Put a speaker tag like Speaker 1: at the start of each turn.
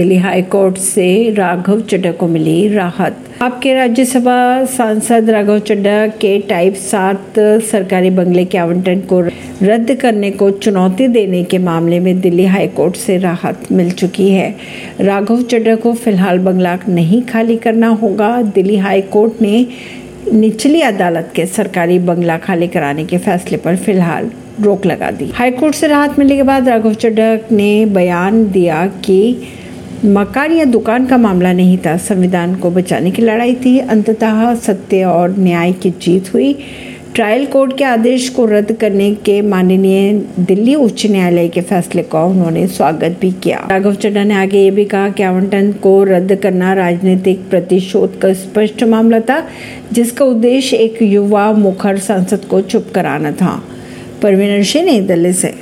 Speaker 1: Delhi high court से राघव चड्डा को मिली राहत। आपके राज्यसभा सांसद राघव चड्डा के टाइप सात सरकारी बंगले के आवंटन को रद्द करने को चुनौती देने के मामले में दिल्ली हाई कोर्ट से राहत मिल चुकी है। राघव चड्डा को फ़िलहाल बंगला नहीं खाली करना होगा। दिल्ली हाई कोर्ट ने निचली अदालत के सरकारी बंगला खाली कराने के फैसले पर फ़िलहाल रोक लगा दी। हाईकोर्ट से राहत मिलने के बाद राघव चड्डा ने बयान दिया कि मकान या दुकान का मामला नहीं था। संविधान को बचाने की लड़ाई थी। अंततः सत्य और न्याय की जीत हुई। ट्रायल कोर्ट के आदेश को रद्द करने के माननीय दिल्ली उच्च न्यायालय के फैसले का उन्होंने स्वागत भी किया। राघव चड्डा ने आगे ये भी कहा कि आवंटन को रद्द करना राजनीतिक प्रतिशोध का स्पष्ट मामला था, जिसका उद्देश्य एक युवा मुखर सांसद को चुप कराना था। परवीन सिंह नई दिल्ली से